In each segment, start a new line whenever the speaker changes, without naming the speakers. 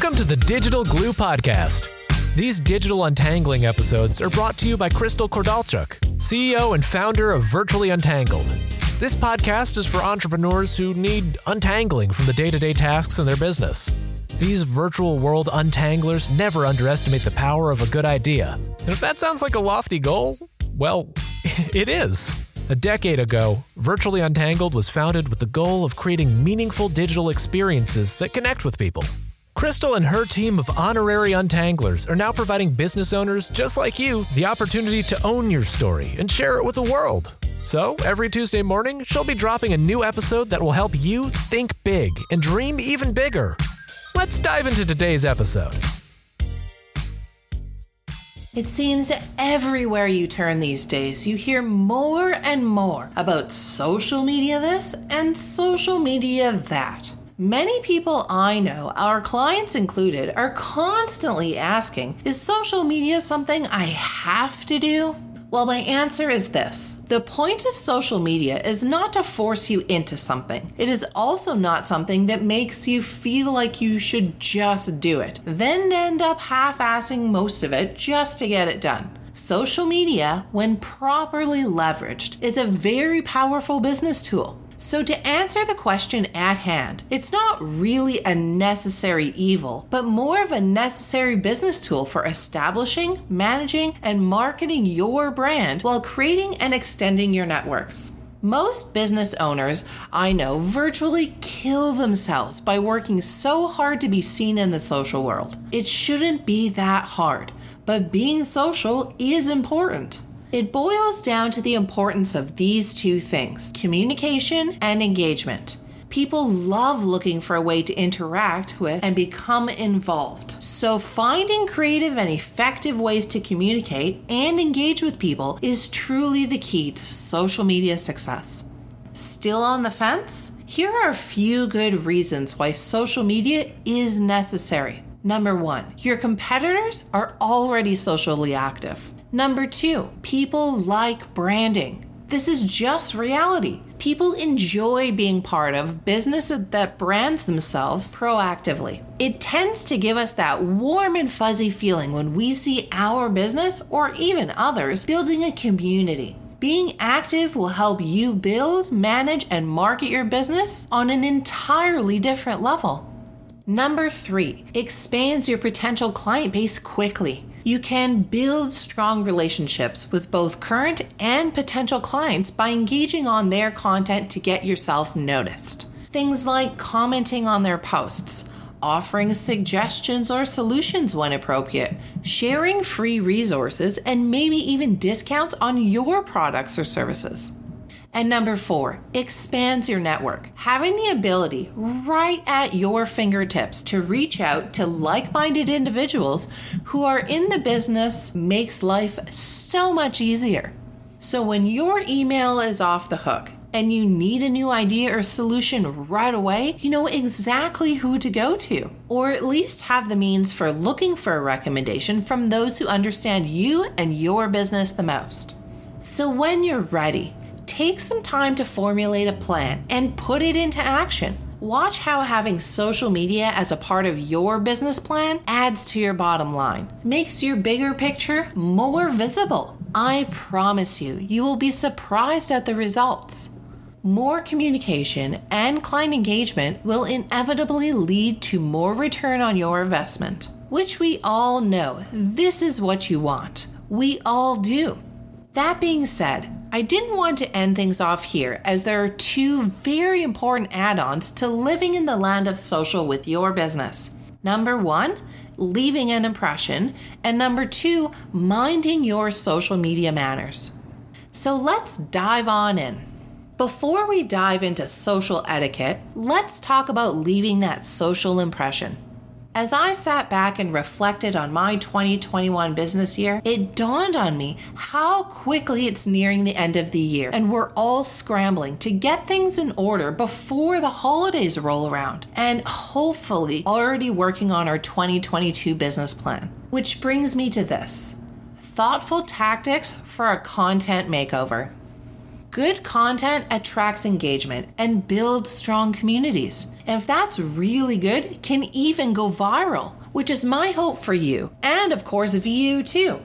Welcome to the Digital Glue Podcast. These digital untangling episodes are brought to you by Crystal Kordalchuk, CEO and founder of Virtually Untangled. This podcast is for entrepreneurs who need untangling from the day to day tasks in their business. These virtual world untanglers never underestimate the power of a good idea. And if that sounds like a lofty goal, well, it is. A decade ago, Virtually Untangled was founded with the goal of creating meaningful digital experiences that connect with people. Crystal and her team of honorary untanglers are now providing business owners just like you the opportunity to own your story and share it with the world. So, every Tuesday morning, she'll be dropping a new episode that will help you think big and dream even bigger. Let's dive into today's episode.
It seems that everywhere you turn these days, you hear more and more about social media this and social media that. Many people I know, our clients included, are constantly asking Is social media something I have to do? Well, my answer is this The point of social media is not to force you into something. It is also not something that makes you feel like you should just do it, then end up half assing most of it just to get it done. Social media, when properly leveraged, is a very powerful business tool. So, to answer the question at hand, it's not really a necessary evil, but more of a necessary business tool for establishing, managing, and marketing your brand while creating and extending your networks. Most business owners I know virtually kill themselves by working so hard to be seen in the social world. It shouldn't be that hard, but being social is important. It boils down to the importance of these two things communication and engagement. People love looking for a way to interact with and become involved. So, finding creative and effective ways to communicate and engage with people is truly the key to social media success. Still on the fence? Here are a few good reasons why social media is necessary. Number one, your competitors are already socially active. Number two, people like branding. This is just reality. People enjoy being part of business that brands themselves proactively. It tends to give us that warm and fuzzy feeling when we see our business or even others building a community. Being active will help you build, manage, and market your business on an entirely different level. Number three, expands your potential client base quickly you can build strong relationships with both current and potential clients by engaging on their content to get yourself noticed. Things like commenting on their posts, offering suggestions or solutions when appropriate, sharing free resources, and maybe even discounts on your products or services. And number four, expands your network. Having the ability right at your fingertips to reach out to like minded individuals who are in the business makes life so much easier. So when your email is off the hook, and you need a new idea or solution right away, you know exactly who to go to, or at least have the means for looking for a recommendation from those who understand you and your business the most. So, when you're ready, take some time to formulate a plan and put it into action. Watch how having social media as a part of your business plan adds to your bottom line, makes your bigger picture more visible. I promise you, you will be surprised at the results. More communication and client engagement will inevitably lead to more return on your investment, which we all know this is what you want. We all do. That being said, I didn't want to end things off here as there are two very important add ons to living in the land of social with your business. Number one, leaving an impression, and number two, minding your social media manners. So let's dive on in. Before we dive into social etiquette, let's talk about leaving that social impression. As I sat back and reflected on my 2021 business year, it dawned on me how quickly it's nearing the end of the year, and we're all scrambling to get things in order before the holidays roll around, and hopefully already working on our 2022 business plan. Which brings me to this thoughtful tactics for a content makeover. Good content attracts engagement and builds strong communities. And if that's really good, it can even go viral, which is my hope for you, and of course, you too.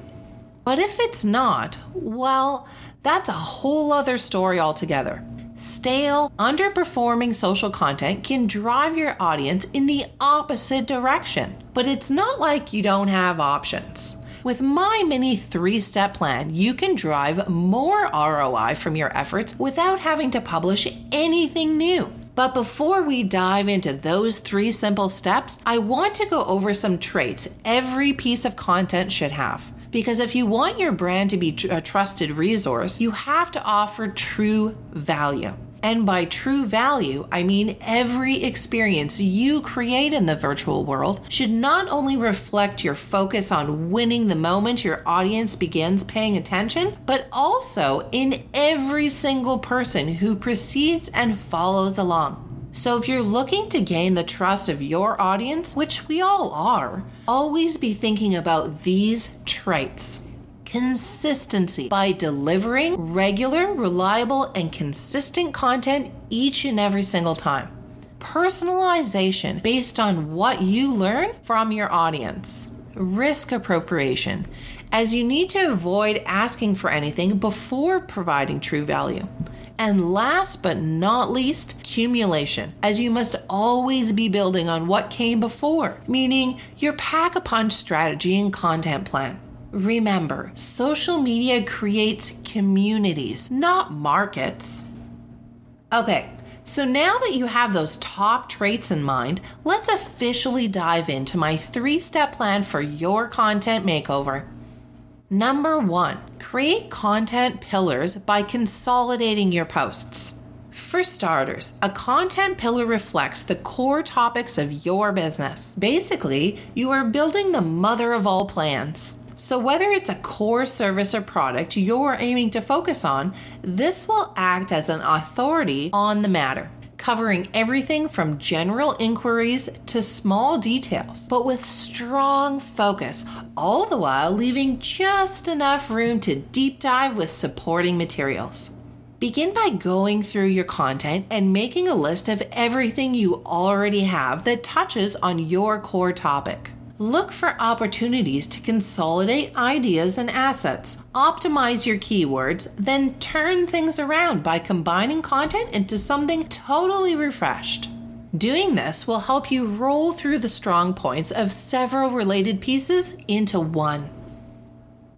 But if it's not, well, that's a whole other story altogether. Stale, underperforming social content can drive your audience in the opposite direction. But it's not like you don't have options. With my mini three step plan, you can drive more ROI from your efforts without having to publish anything new. But before we dive into those three simple steps, I want to go over some traits every piece of content should have. Because if you want your brand to be a trusted resource, you have to offer true value. And by true value, I mean every experience you create in the virtual world should not only reflect your focus on winning the moment your audience begins paying attention, but also in every single person who proceeds and follows along. So, if you're looking to gain the trust of your audience, which we all are, always be thinking about these traits consistency by delivering regular, reliable, and consistent content each and every single time. Personalization based on what you learn from your audience. Risk appropriation, as you need to avoid asking for anything before providing true value. And last but not least, accumulation, as you must always be building on what came before, meaning your pack a punch strategy and content plan. Remember, social media creates communities, not markets. Okay, so now that you have those top traits in mind, let's officially dive into my three step plan for your content makeover. Number one, create content pillars by consolidating your posts. For starters, a content pillar reflects the core topics of your business. Basically, you are building the mother of all plans. So, whether it's a core service or product you're aiming to focus on, this will act as an authority on the matter, covering everything from general inquiries to small details, but with strong focus, all the while leaving just enough room to deep dive with supporting materials. Begin by going through your content and making a list of everything you already have that touches on your core topic. Look for opportunities to consolidate ideas and assets. Optimize your keywords, then turn things around by combining content into something totally refreshed. Doing this will help you roll through the strong points of several related pieces into one.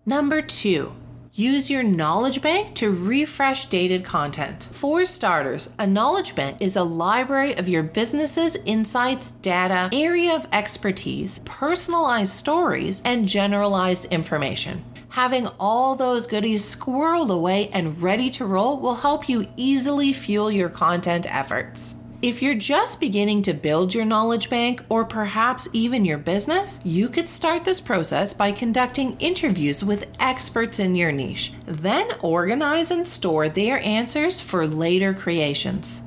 Number two, Use your knowledge bank to refresh dated content. For starters, a knowledge bank is a library of your business's insights, data, area of expertise, personalized stories, and generalized information. Having all those goodies squirreled away and ready to roll will help you easily fuel your content efforts. If you're just beginning to build your knowledge bank or perhaps even your business, you could start this process by conducting interviews with experts in your niche. Then organize and store their answers for later creations.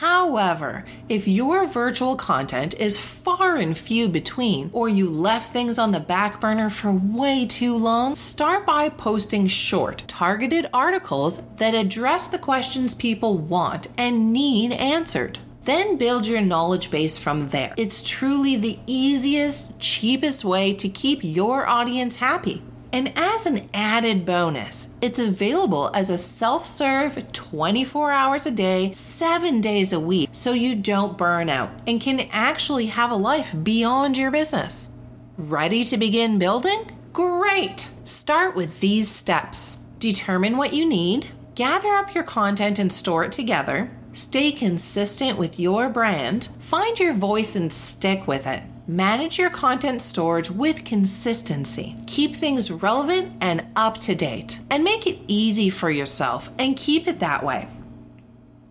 However, if your virtual content is far and few between, or you left things on the back burner for way too long, start by posting short, targeted articles that address the questions people want and need answered. Then build your knowledge base from there. It's truly the easiest, cheapest way to keep your audience happy. And as an added bonus, it's available as a self serve 24 hours a day, 7 days a week, so you don't burn out and can actually have a life beyond your business. Ready to begin building? Great! Start with these steps determine what you need, gather up your content and store it together, stay consistent with your brand, find your voice and stick with it. Manage your content storage with consistency. Keep things relevant and up to date, and make it easy for yourself and keep it that way.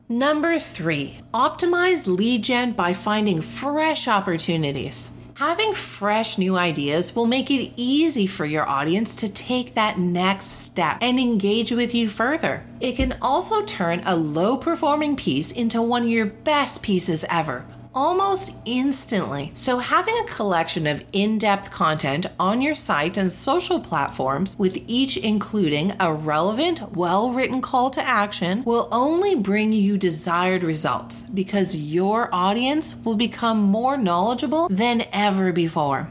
Number three, optimize lead gen by finding fresh opportunities. Having fresh new ideas will make it easy for your audience to take that next step and engage with you further. It can also turn a low performing piece into one of your best pieces ever almost instantly. So, having a collection of in depth content on your site and social platforms, with each including a relevant, well written call to action, will only bring you desired results because your audience will become more knowledgeable than ever before.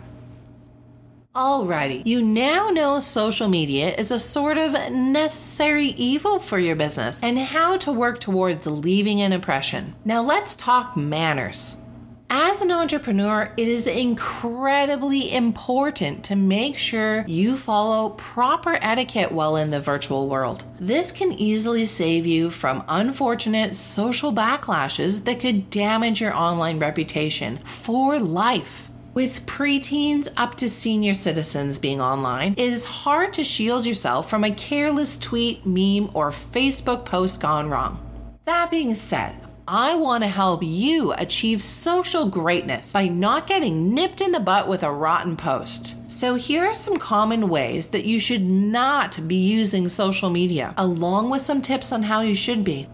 Alrighty, you now know social media is a sort of necessary evil for your business and how to work towards leaving an impression. Now let's talk manners. As an entrepreneur, it is incredibly important to make sure you follow proper etiquette while in the virtual world. This can easily save you from unfortunate social backlashes that could damage your online reputation for life. With preteens up to senior citizens being online, it is hard to shield yourself from a careless tweet, meme, or Facebook post gone wrong. That being said, I want to help you achieve social greatness by not getting nipped in the butt with a rotten post. So, here are some common ways that you should not be using social media, along with some tips on how you should be.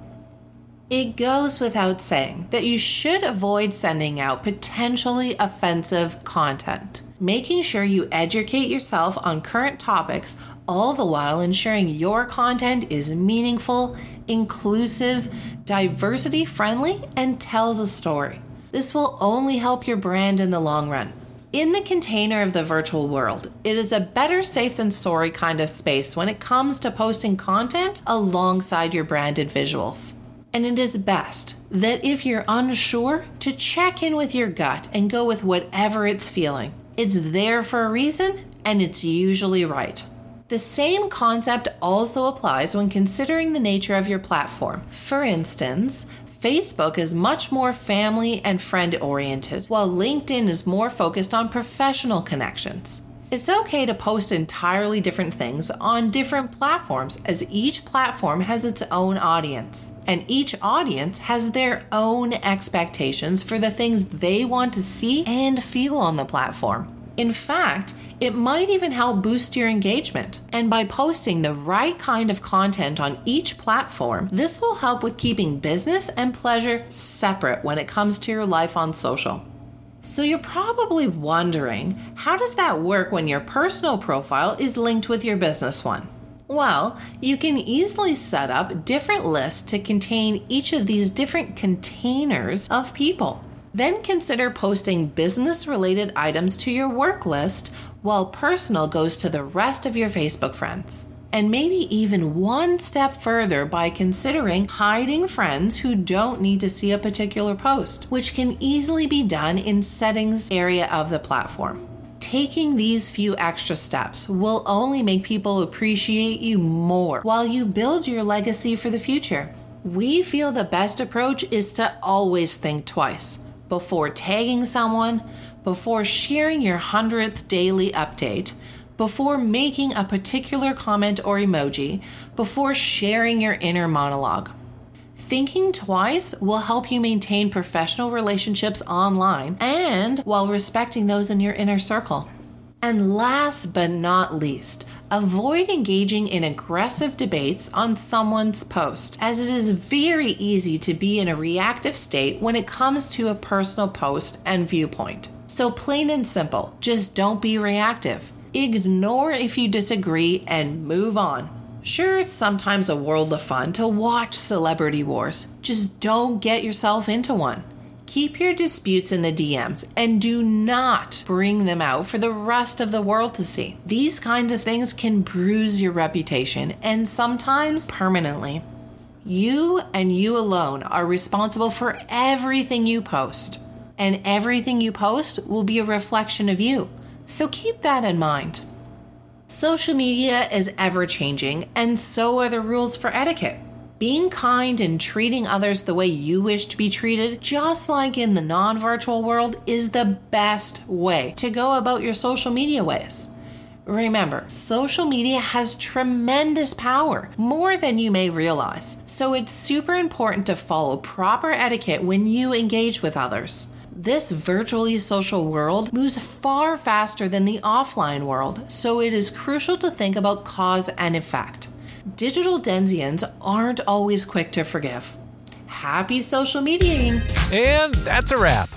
It goes without saying that you should avoid sending out potentially offensive content. Making sure you educate yourself on current topics, all the while ensuring your content is meaningful, inclusive, diversity friendly, and tells a story. This will only help your brand in the long run. In the container of the virtual world, it is a better safe than sorry kind of space when it comes to posting content alongside your branded visuals. And it is best that if you're unsure, to check in with your gut and go with whatever it's feeling. It's there for a reason, and it's usually right. The same concept also applies when considering the nature of your platform. For instance, Facebook is much more family and friend oriented, while LinkedIn is more focused on professional connections. It's okay to post entirely different things on different platforms as each platform has its own audience. And each audience has their own expectations for the things they want to see and feel on the platform. In fact, it might even help boost your engagement. And by posting the right kind of content on each platform, this will help with keeping business and pleasure separate when it comes to your life on social. So you're probably wondering how does that work when your personal profile is linked with your business one? Well, you can easily set up different lists to contain each of these different containers of people. Then consider posting business related items to your work list while personal goes to the rest of your Facebook friends and maybe even one step further by considering hiding friends who don't need to see a particular post, which can easily be done in settings area of the platform. Taking these few extra steps will only make people appreciate you more while you build your legacy for the future. We feel the best approach is to always think twice before tagging someone, before sharing your 100th daily update, before making a particular comment or emoji, before sharing your inner monologue. Thinking twice will help you maintain professional relationships online and while respecting those in your inner circle. And last but not least, avoid engaging in aggressive debates on someone's post, as it is very easy to be in a reactive state when it comes to a personal post and viewpoint. So, plain and simple, just don't be reactive ignore if you disagree, and move on. Sure, it's sometimes a world of fun to watch celebrity wars, just don't get yourself into one. Keep your disputes in the DMs and do not bring them out for the rest of the world to see. These kinds of things can bruise your reputation and sometimes permanently. You and you alone are responsible for everything you post, and everything you post will be a reflection of you. So keep that in mind. Social media is ever changing, and so are the rules for etiquette. Being kind and treating others the way you wish to be treated, just like in the non virtual world, is the best way to go about your social media ways. Remember, social media has tremendous power, more than you may realize. So it's super important to follow proper etiquette when you engage with others. This virtually social world moves far faster than the offline world, so it is crucial to think about cause and effect. Digital denizens aren't always quick to forgive. happy social mediating.
And that's a wrap.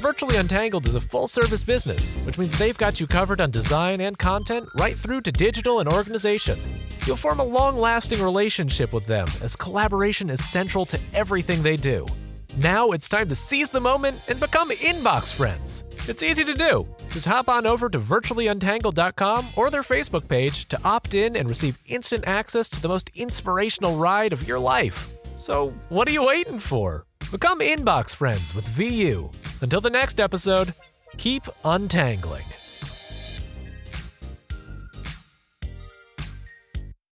Virtually Untangled is a full service business, which means they've got you covered on design and content right through to digital and organization. You'll form a long lasting relationship with them as collaboration is central to everything they do. Now it's time to seize the moment and become inbox friends. It's easy to do. Just hop on over to virtuallyuntangled.com or their Facebook page to opt in and receive instant access to the most inspirational ride of your life. So, what are you waiting for? Become inbox friends with VU. Until the next episode, keep untangling.